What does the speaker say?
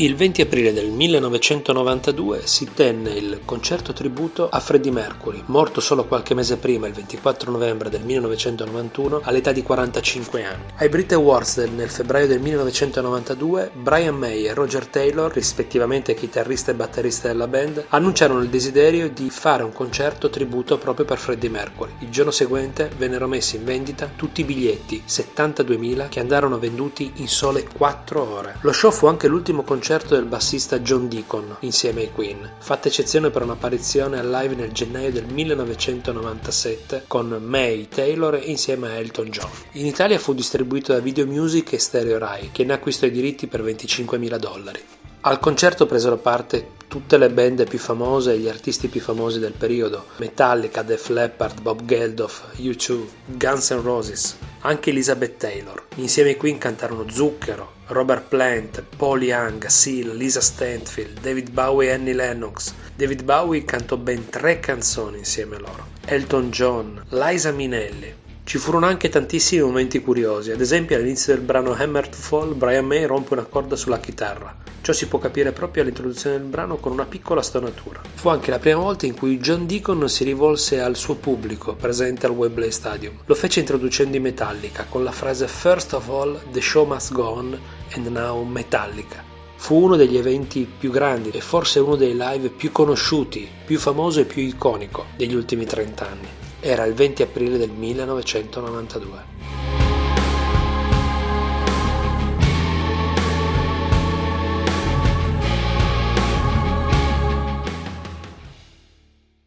Il 20 aprile del 1992 si tenne il concerto tributo a Freddie Mercury, morto solo qualche mese prima, il 24 novembre del 1991, all'età di 45 anni. Ai Brit Awards nel febbraio del 1992, Brian May e Roger Taylor, rispettivamente chitarrista e batterista della band, annunciarono il desiderio di fare un concerto tributo proprio per Freddie Mercury. Il giorno seguente vennero messi in vendita tutti i biglietti, 72.000, che andarono venduti in sole 4 ore. Lo show fu anche l'ultimo concerto concerto del bassista John Deacon insieme ai Queen, fatta eccezione per un'apparizione al live nel gennaio del 1997 con May Taylor insieme a Elton John. In Italia fu distribuito da Video Music e Stereo Rai, che ne acquistò i diritti per 25.000 dollari. Al concerto presero parte tutte le band più famose e gli artisti più famosi del periodo, Metallica, Def Leppard, Bob Geldof, U2, Guns N' Roses, anche Elizabeth Taylor. Insieme ai Queen cantarono Zucchero, Robert Plant, Paul Young, Seal, Lisa Stanfield, David Bowie e Annie Lennox. David Bowie cantò ben tre canzoni insieme a loro. Elton John, Liza Minelli, ci furono anche tantissimi momenti curiosi, ad esempio all'inizio del brano Hammer to Fall Brian May rompe una corda sulla chitarra. Ciò si può capire proprio all'introduzione del brano con una piccola stonatura. Fu anche la prima volta in cui John Deacon si rivolse al suo pubblico presente al Wembley Stadium. Lo fece introducendo i Metallica con la frase First of all, the show must go on and now Metallica. Fu uno degli eventi più grandi e forse uno dei live più conosciuti, più famoso e più iconico degli ultimi 30 anni. Era il 20 aprile del 1992.